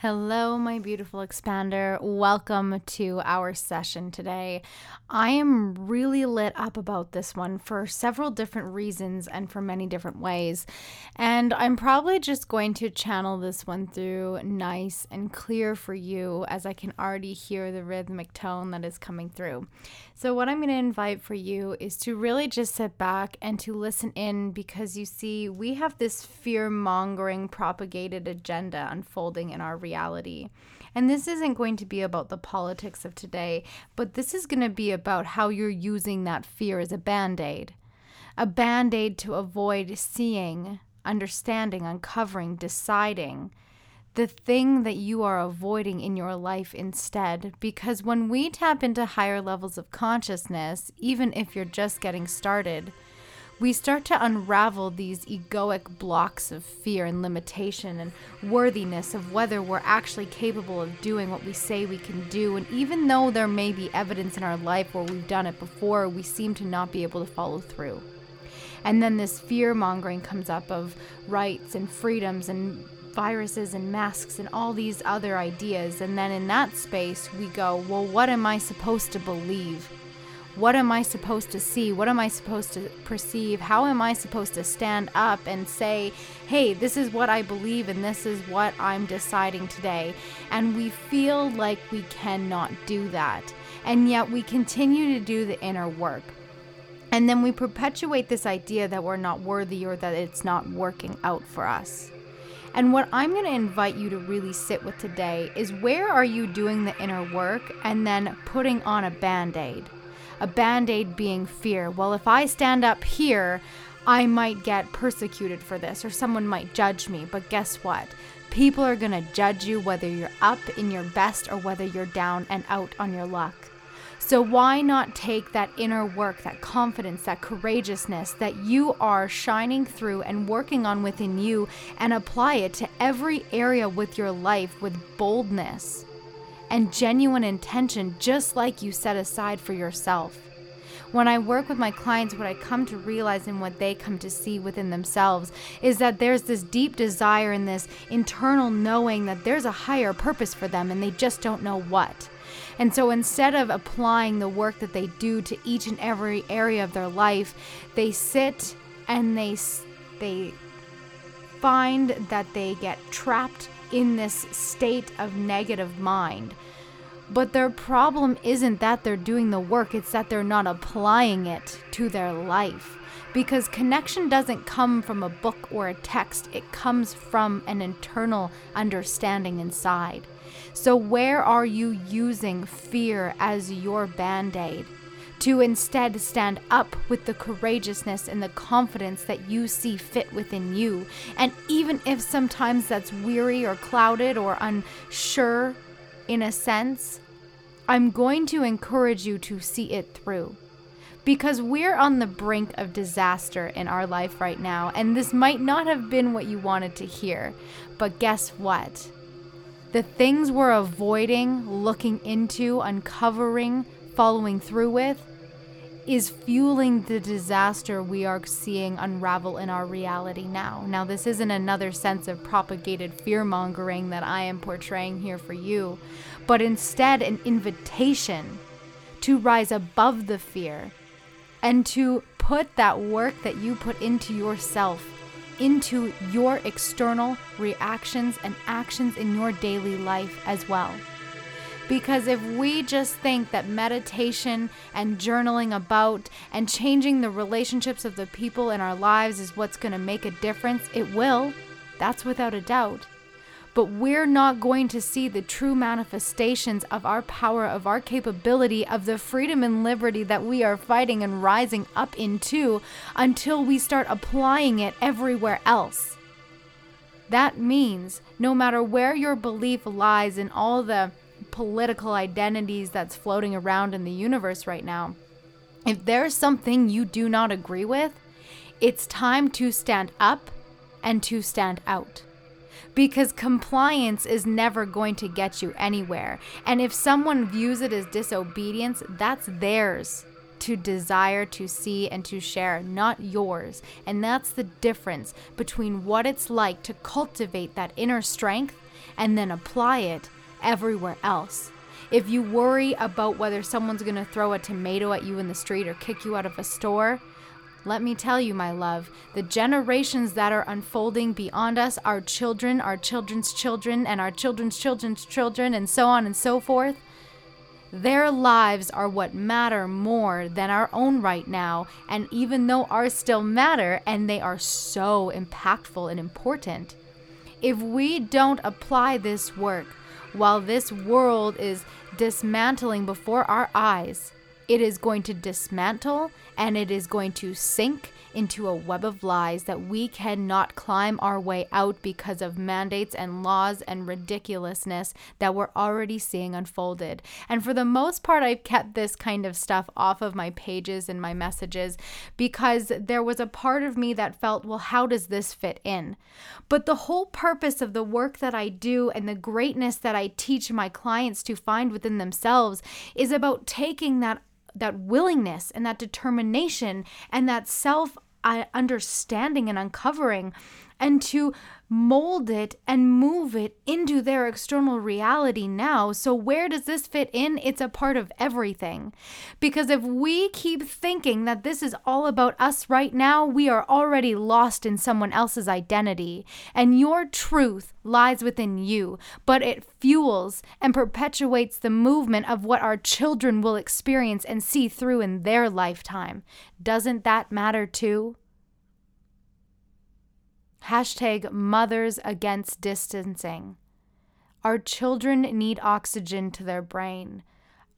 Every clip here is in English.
Hello, my beautiful expander. Welcome to our session today. I am really lit up about this one for several different reasons and for many different ways. And I'm probably just going to channel this one through nice and clear for you as I can already hear the rhythmic tone that is coming through. So, what I'm going to invite for you is to really just sit back and to listen in because you see, we have this fear mongering propagated agenda unfolding in our reality. And this isn't going to be about the politics of today, but this is going to be about how you're using that fear as a band aid. A band aid to avoid seeing, understanding, uncovering, deciding the thing that you are avoiding in your life instead. Because when we tap into higher levels of consciousness, even if you're just getting started, we start to unravel these egoic blocks of fear and limitation and worthiness of whether we're actually capable of doing what we say we can do. And even though there may be evidence in our life where we've done it before, we seem to not be able to follow through. And then this fear mongering comes up of rights and freedoms and viruses and masks and all these other ideas. And then in that space, we go, well, what am I supposed to believe? What am I supposed to see? What am I supposed to perceive? How am I supposed to stand up and say, hey, this is what I believe and this is what I'm deciding today? And we feel like we cannot do that. And yet we continue to do the inner work. And then we perpetuate this idea that we're not worthy or that it's not working out for us. And what I'm going to invite you to really sit with today is where are you doing the inner work and then putting on a band aid? A band aid being fear. Well, if I stand up here, I might get persecuted for this or someone might judge me. But guess what? People are going to judge you whether you're up in your best or whether you're down and out on your luck. So, why not take that inner work, that confidence, that courageousness that you are shining through and working on within you and apply it to every area with your life with boldness and genuine intention, just like you set aside for yourself? When I work with my clients, what I come to realize and what they come to see within themselves is that there's this deep desire and this internal knowing that there's a higher purpose for them and they just don't know what. And so instead of applying the work that they do to each and every area of their life, they sit and they they find that they get trapped in this state of negative mind. But their problem isn't that they're doing the work, it's that they're not applying it to their life. Because connection doesn't come from a book or a text, it comes from an internal understanding inside. So, where are you using fear as your band aid? To instead stand up with the courageousness and the confidence that you see fit within you. And even if sometimes that's weary or clouded or unsure in a sense, I'm going to encourage you to see it through because we're on the brink of disaster in our life right now, and this might not have been what you wanted to hear. But guess what? the things we're avoiding, looking into, uncovering, following through with, is fueling the disaster we are seeing unravel in our reality now. Now, this isn't another sense of propagated fear mongering that I am portraying here for you, but instead an invitation to rise above the fear and to put that work that you put into yourself into your external reactions and actions in your daily life as well. Because if we just think that meditation and journaling about and changing the relationships of the people in our lives is what's going to make a difference, it will. That's without a doubt but we're not going to see the true manifestations of our power, of our capability, of the freedom and liberty that we are fighting and rising up into until we start applying it everywhere else. That means no matter where your belief lies in all the political identities that's floating around in the universe right now, if there's something you do not agree with, it's time to stand up and to stand out because compliance is never going to get you anywhere. And if someone views it as disobedience, that's theirs to desire to see and to share, not yours. And that's the difference between what it's like to cultivate that inner strength and then apply it everywhere else. If you worry about whether someone's going to throw a tomato at you in the street or kick you out of a store, let me tell you, my love, the generations that are unfolding beyond us, our children, our children's children, and our children's children's children, and so on and so forth, their lives are what matter more than our own right now. And even though ours still matter and they are so impactful and important, if we don't apply this work while this world is dismantling before our eyes, it is going to dismantle and it is going to sink into a web of lies that we cannot climb our way out because of mandates and laws and ridiculousness that we're already seeing unfolded. And for the most part, I've kept this kind of stuff off of my pages and my messages because there was a part of me that felt, well, how does this fit in? But the whole purpose of the work that I do and the greatness that I teach my clients to find within themselves is about taking that that willingness and that determination and that self uh, understanding and uncovering and to mold it and move it into their external reality now. So, where does this fit in? It's a part of everything. Because if we keep thinking that this is all about us right now, we are already lost in someone else's identity. And your truth lies within you, but it fuels and perpetuates the movement of what our children will experience and see through in their lifetime. Doesn't that matter too? Hashtag mothers against distancing. Our children need oxygen to their brain.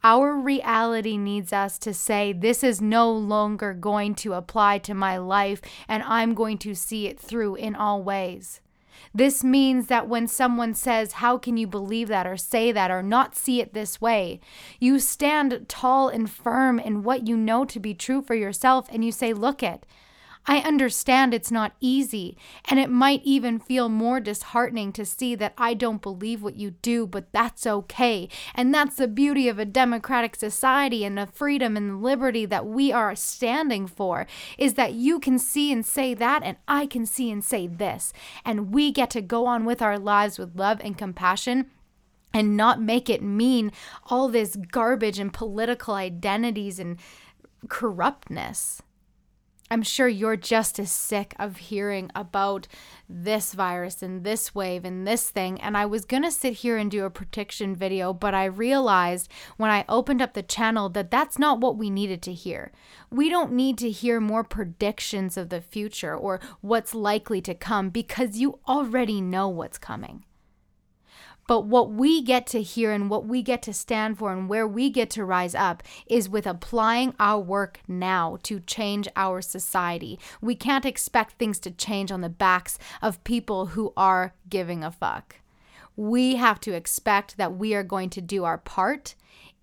Our reality needs us to say, This is no longer going to apply to my life, and I'm going to see it through in all ways. This means that when someone says, How can you believe that, or say that, or not see it this way, you stand tall and firm in what you know to be true for yourself, and you say, Look it, I understand it's not easy, and it might even feel more disheartening to see that I don't believe what you do, but that's okay. And that's the beauty of a democratic society and the freedom and the liberty that we are standing for is that you can see and say that, and I can see and say this. And we get to go on with our lives with love and compassion and not make it mean all this garbage and political identities and corruptness. I'm sure you're just as sick of hearing about this virus and this wave and this thing. And I was going to sit here and do a prediction video, but I realized when I opened up the channel that that's not what we needed to hear. We don't need to hear more predictions of the future or what's likely to come because you already know what's coming. But what we get to hear and what we get to stand for and where we get to rise up is with applying our work now to change our society. We can't expect things to change on the backs of people who are giving a fuck. We have to expect that we are going to do our part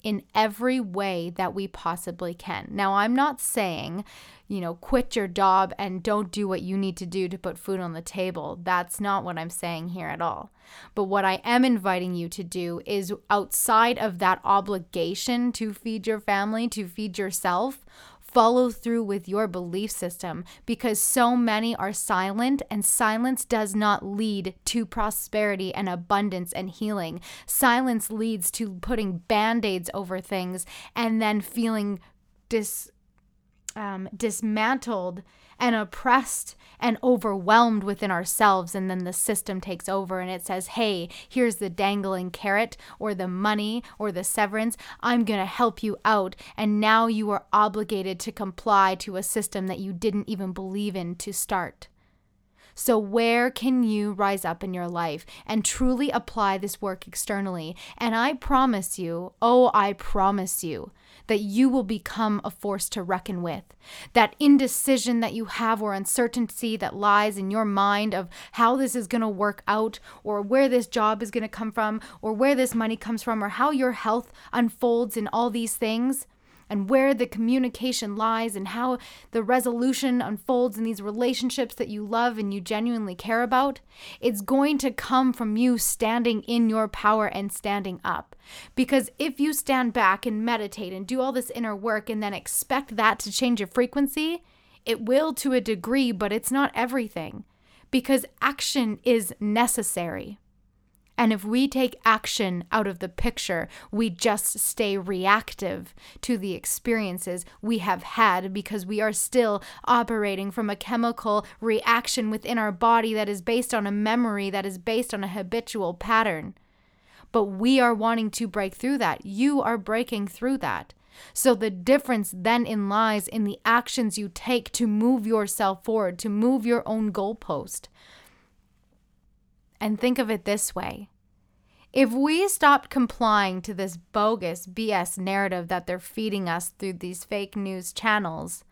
in every way that we possibly can. Now, I'm not saying you know, quit your job and don't do what you need to do to put food on the table. That's not what I'm saying here at all. But what I am inviting you to do is outside of that obligation to feed your family, to feed yourself, follow through with your belief system because so many are silent, and silence does not lead to prosperity and abundance and healing. Silence leads to putting band aids over things and then feeling dis um, dismantled and oppressed and overwhelmed within ourselves. And then the system takes over and it says, hey, here's the dangling carrot or the money or the severance. I'm going to help you out. And now you are obligated to comply to a system that you didn't even believe in to start. So, where can you rise up in your life and truly apply this work externally? And I promise you, oh, I promise you, that you will become a force to reckon with. That indecision that you have or uncertainty that lies in your mind of how this is going to work out or where this job is going to come from or where this money comes from or how your health unfolds in all these things and where the communication lies and how the resolution unfolds in these relationships that you love and you genuinely care about, it's going to come from you standing in your power and standing up. Because if you stand back and meditate and do all this inner work and then expect that to change your frequency, it will to a degree, but it's not everything. Because action is necessary. And if we take action out of the picture, we just stay reactive to the experiences we have had because we are still operating from a chemical reaction within our body that is based on a memory, that is based on a habitual pattern. But we are wanting to break through that. You are breaking through that. So the difference then in lies in the actions you take to move yourself forward, to move your own goalpost. And think of it this way if we stopped complying to this bogus BS narrative that they're feeding us through these fake news channels,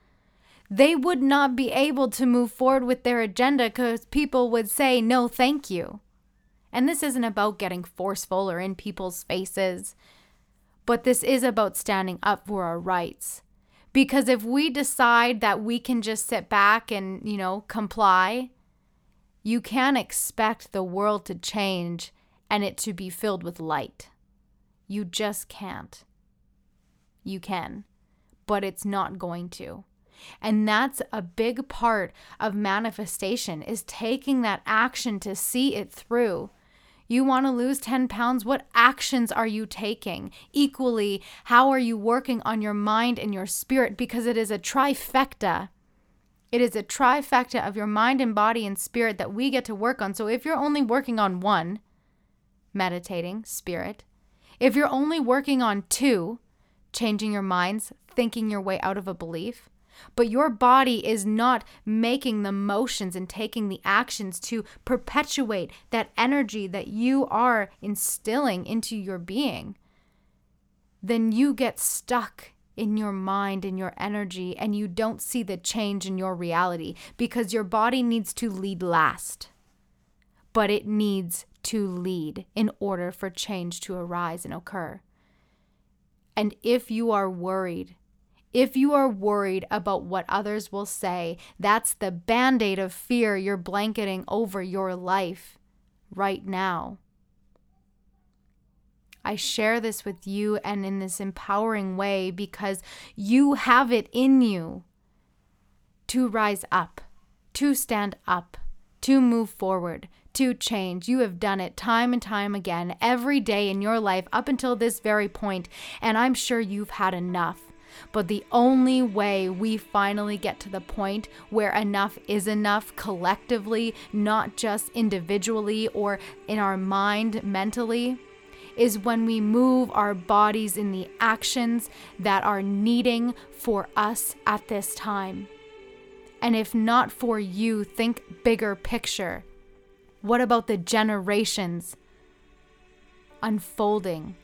they would not be able to move forward with their agenda because people would say, no, thank you. And this isn't about getting forceful or in people's faces, but this is about standing up for our rights. Because if we decide that we can just sit back and, you know, comply, you can't expect the world to change and it to be filled with light. You just can't. You can, but it's not going to. And that's a big part of manifestation is taking that action to see it through. You want to lose 10 pounds? What actions are you taking? Equally, how are you working on your mind and your spirit? Because it is a trifecta it is a trifecta of your mind and body and spirit that we get to work on. So if you're only working on one, meditating, spirit, if you're only working on two, changing your minds, thinking your way out of a belief, but your body is not making the motions and taking the actions to perpetuate that energy that you are instilling into your being, then you get stuck in your mind and your energy and you don't see the change in your reality because your body needs to lead last. But it needs to lead in order for change to arise and occur. And if you are worried, if you are worried about what others will say, that's the band aid of fear you're blanketing over your life right now. I share this with you and in this empowering way because you have it in you to rise up, to stand up, to move forward, to change. You have done it time and time again, every day in your life up until this very point, and I'm sure you've had enough. But the only way we finally get to the point where enough is enough collectively, not just individually or in our mind mentally, is when we move our bodies in the actions that are needing for us at this time. And if not for you, think bigger picture. What about the generations unfolding?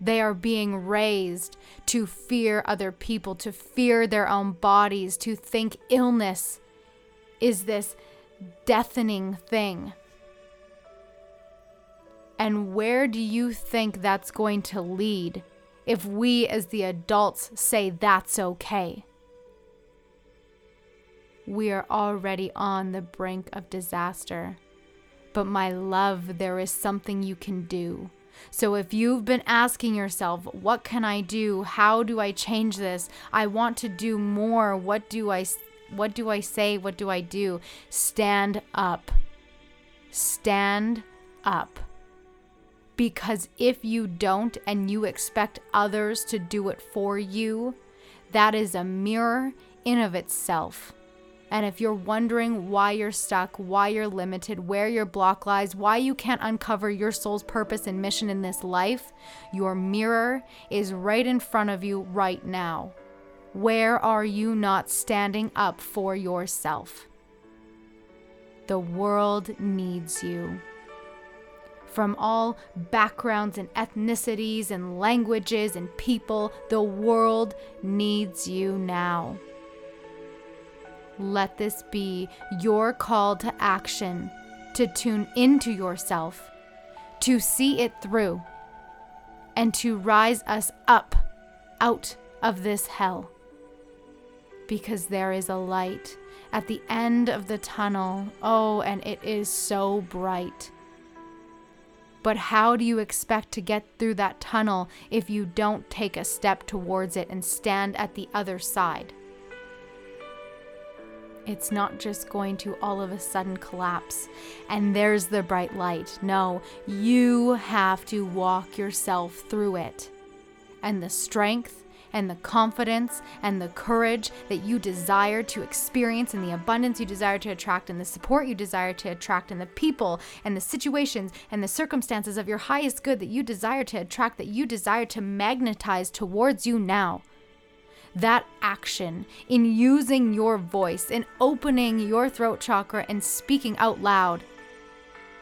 They are being raised to fear other people, to fear their own bodies, to think illness is this deafening thing. And where do you think that's going to lead if we as the adults say that's okay? We are already on the brink of disaster. But my love, there is something you can do. So if you've been asking yourself, what can I do? How do I change this? I want to do more. What do I what do I say? What do I do? Stand up. Stand up. Because if you don't and you expect others to do it for you, that is a mirror in of itself. And if you're wondering why you're stuck, why you're limited, where your block lies, why you can't uncover your soul's purpose and mission in this life, your mirror is right in front of you right now. Where are you not standing up for yourself? The world needs you from all backgrounds and ethnicities and languages and people. The world needs you now. Let this be your call to action, to tune into yourself, to see it through, and to rise us up out of this hell. Because there is a light at the end of the tunnel. Oh, and it is so bright. But how do you expect to get through that tunnel if you don't take a step towards it and stand at the other side? It's not just going to all of a sudden collapse and there's the bright light. No, you have to walk yourself through it. And the strength and the confidence and the courage that you desire to experience and the abundance you desire to attract and the support you desire to attract and the people and the situations and the circumstances of your highest good that you desire to attract that you desire to magnetize towards you now. That action in using your voice, in opening your throat chakra and speaking out loud,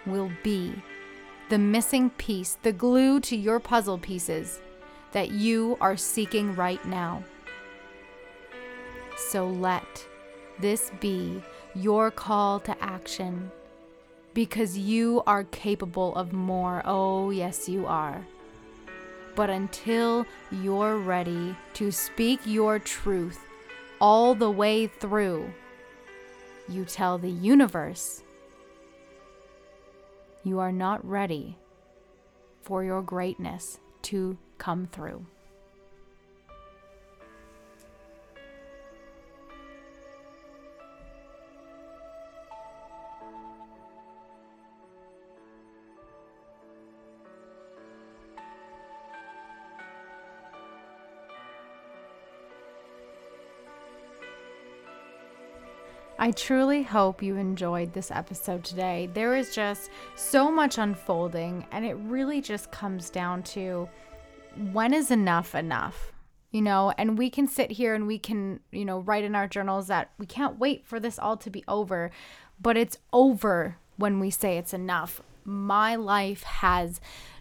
will be the missing piece, the glue to your puzzle pieces that you are seeking right now. So let this be your call to action because you are capable of more. Oh, yes, you are. But until you're ready to speak your truth all the way through, you tell the universe you are not ready for your greatness to come through. I truly hope you enjoyed this episode today. There is just so much unfolding, and it really just comes down to when is enough enough? You know, and we can sit here and we can, you know, write in our journals that we can't wait for this all to be over, but it's over when we say it's enough. My life has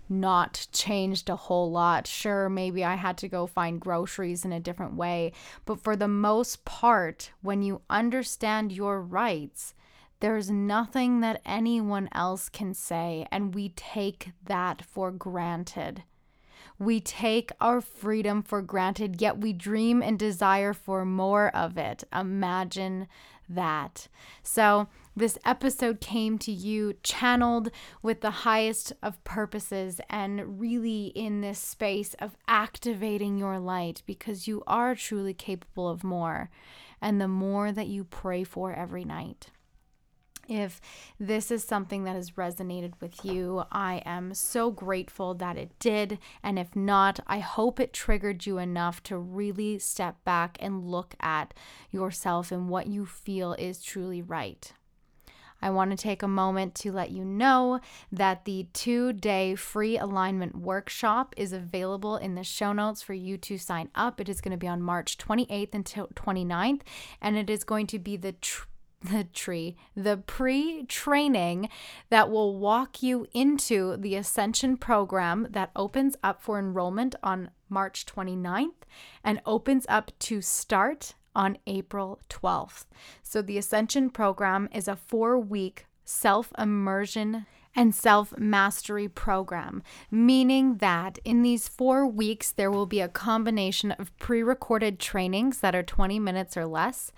not changed a whole lot. Sure, maybe I had to go find groceries in a different way, but for the most part, when you understand your rights, there's nothing that anyone else can say, and we take that for granted. We take our freedom for granted, yet we dream and desire for more of it. Imagine that. So, this episode came to you channeled with the highest of purposes and really in this space of activating your light because you are truly capable of more. And the more that you pray for every night. If this is something that has resonated with you, I am so grateful that it did. And if not, I hope it triggered you enough to really step back and look at yourself and what you feel is truly right. I want to take a moment to let you know that the two day free alignment workshop is available in the show notes for you to sign up. It is going to be on March 28th until 29th, and it is going to be the tr- the tree, the pre training that will walk you into the Ascension program that opens up for enrollment on March 29th and opens up to start on April 12th. So, the Ascension program is a four week self immersion and self mastery program, meaning that in these four weeks, there will be a combination of pre recorded trainings that are 20 minutes or less,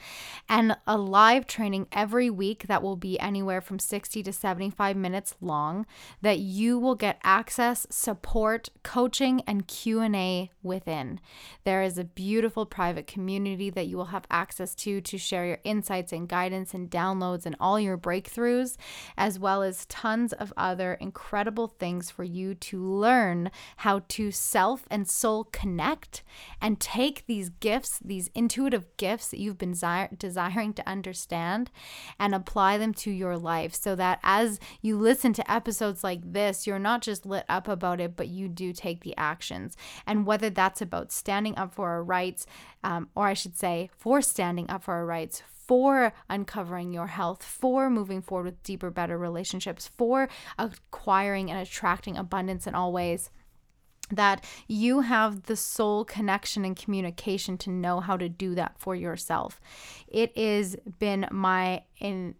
and a live training every week that will be anywhere from 60 to 75 minutes long that you will get access, support, coaching, and Q&A within. There is a beautiful private community that you will have access to to share your insights and guidance and downloads and all your breakthroughs, as well as tons of of other incredible things for you to learn how to self and soul connect and take these gifts, these intuitive gifts that you've been desiring to understand and apply them to your life so that as you listen to episodes like this, you're not just lit up about it, but you do take the actions. And whether that's about standing up for our rights, um, or I should say, for standing up for our rights, for uncovering your health, for moving forward with deeper, better relationships, for acquiring and attracting abundance in all ways that you have the soul connection and communication to know how to do that for yourself. It has been my in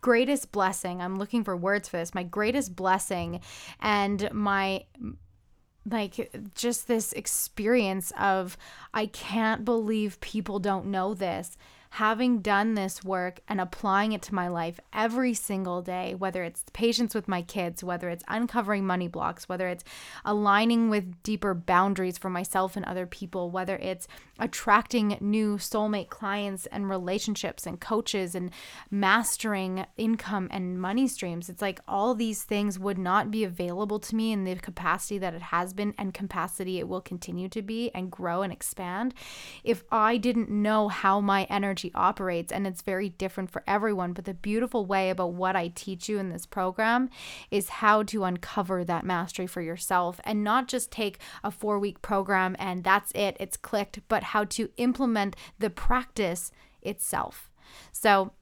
greatest blessing. I'm looking for words for this. My greatest blessing and my like just this experience of I can't believe people don't know this. having done this work and applying it to my life every single day, whether it's patience with my kids, whether it's uncovering money blocks, whether it's aligning with deeper boundaries for myself and other people, whether it's attracting new soulmate clients and relationships and coaches and mastering income and money streams. It's like all these things would not be available to me in the capacity that it has been and capacity it will continue to be and grow and expand if I didn't know how my energy operates. And it's very different for everyone. But the beautiful way about what I teach you in this program is how to uncover that mastery for yourself and not just take a four week program and that's it, it's clicked, but how to implement the practice itself. So,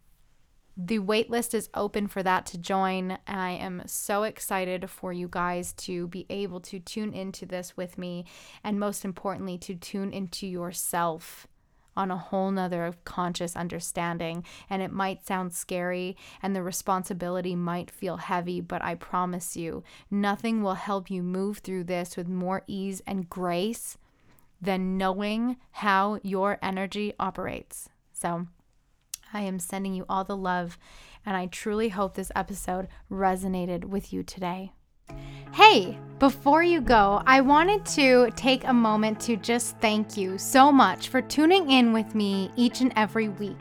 the waitlist is open for that to join. I am so excited for you guys to be able to tune into this with me and most importantly to tune into yourself on a whole nother conscious understanding. And it might sound scary and the responsibility might feel heavy, but I promise you, nothing will help you move through this with more ease and grace than knowing how your energy operates. So, I am sending you all the love, and I truly hope this episode resonated with you today. Hey, before you go, I wanted to take a moment to just thank you so much for tuning in with me each and every week.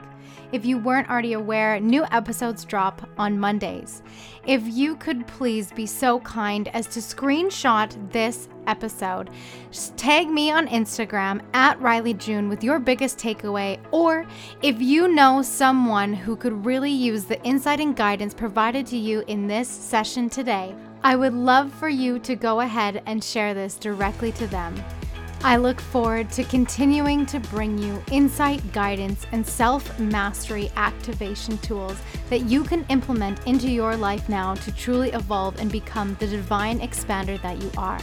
If you weren't already aware, new episodes drop on Mondays. If you could please be so kind as to screenshot this episode, tag me on Instagram at Rylee June with your biggest takeaway, or if you know someone who could really use the insight and guidance provided to you in this session today, I would love for you to go ahead and share this directly to them. I look forward to continuing to bring you insight, guidance, and self mastery activation tools that you can implement into your life now to truly evolve and become the divine expander that you are.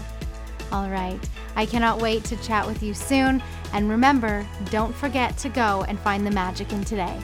All right, I cannot wait to chat with you soon. And remember, don't forget to go and find the magic in today.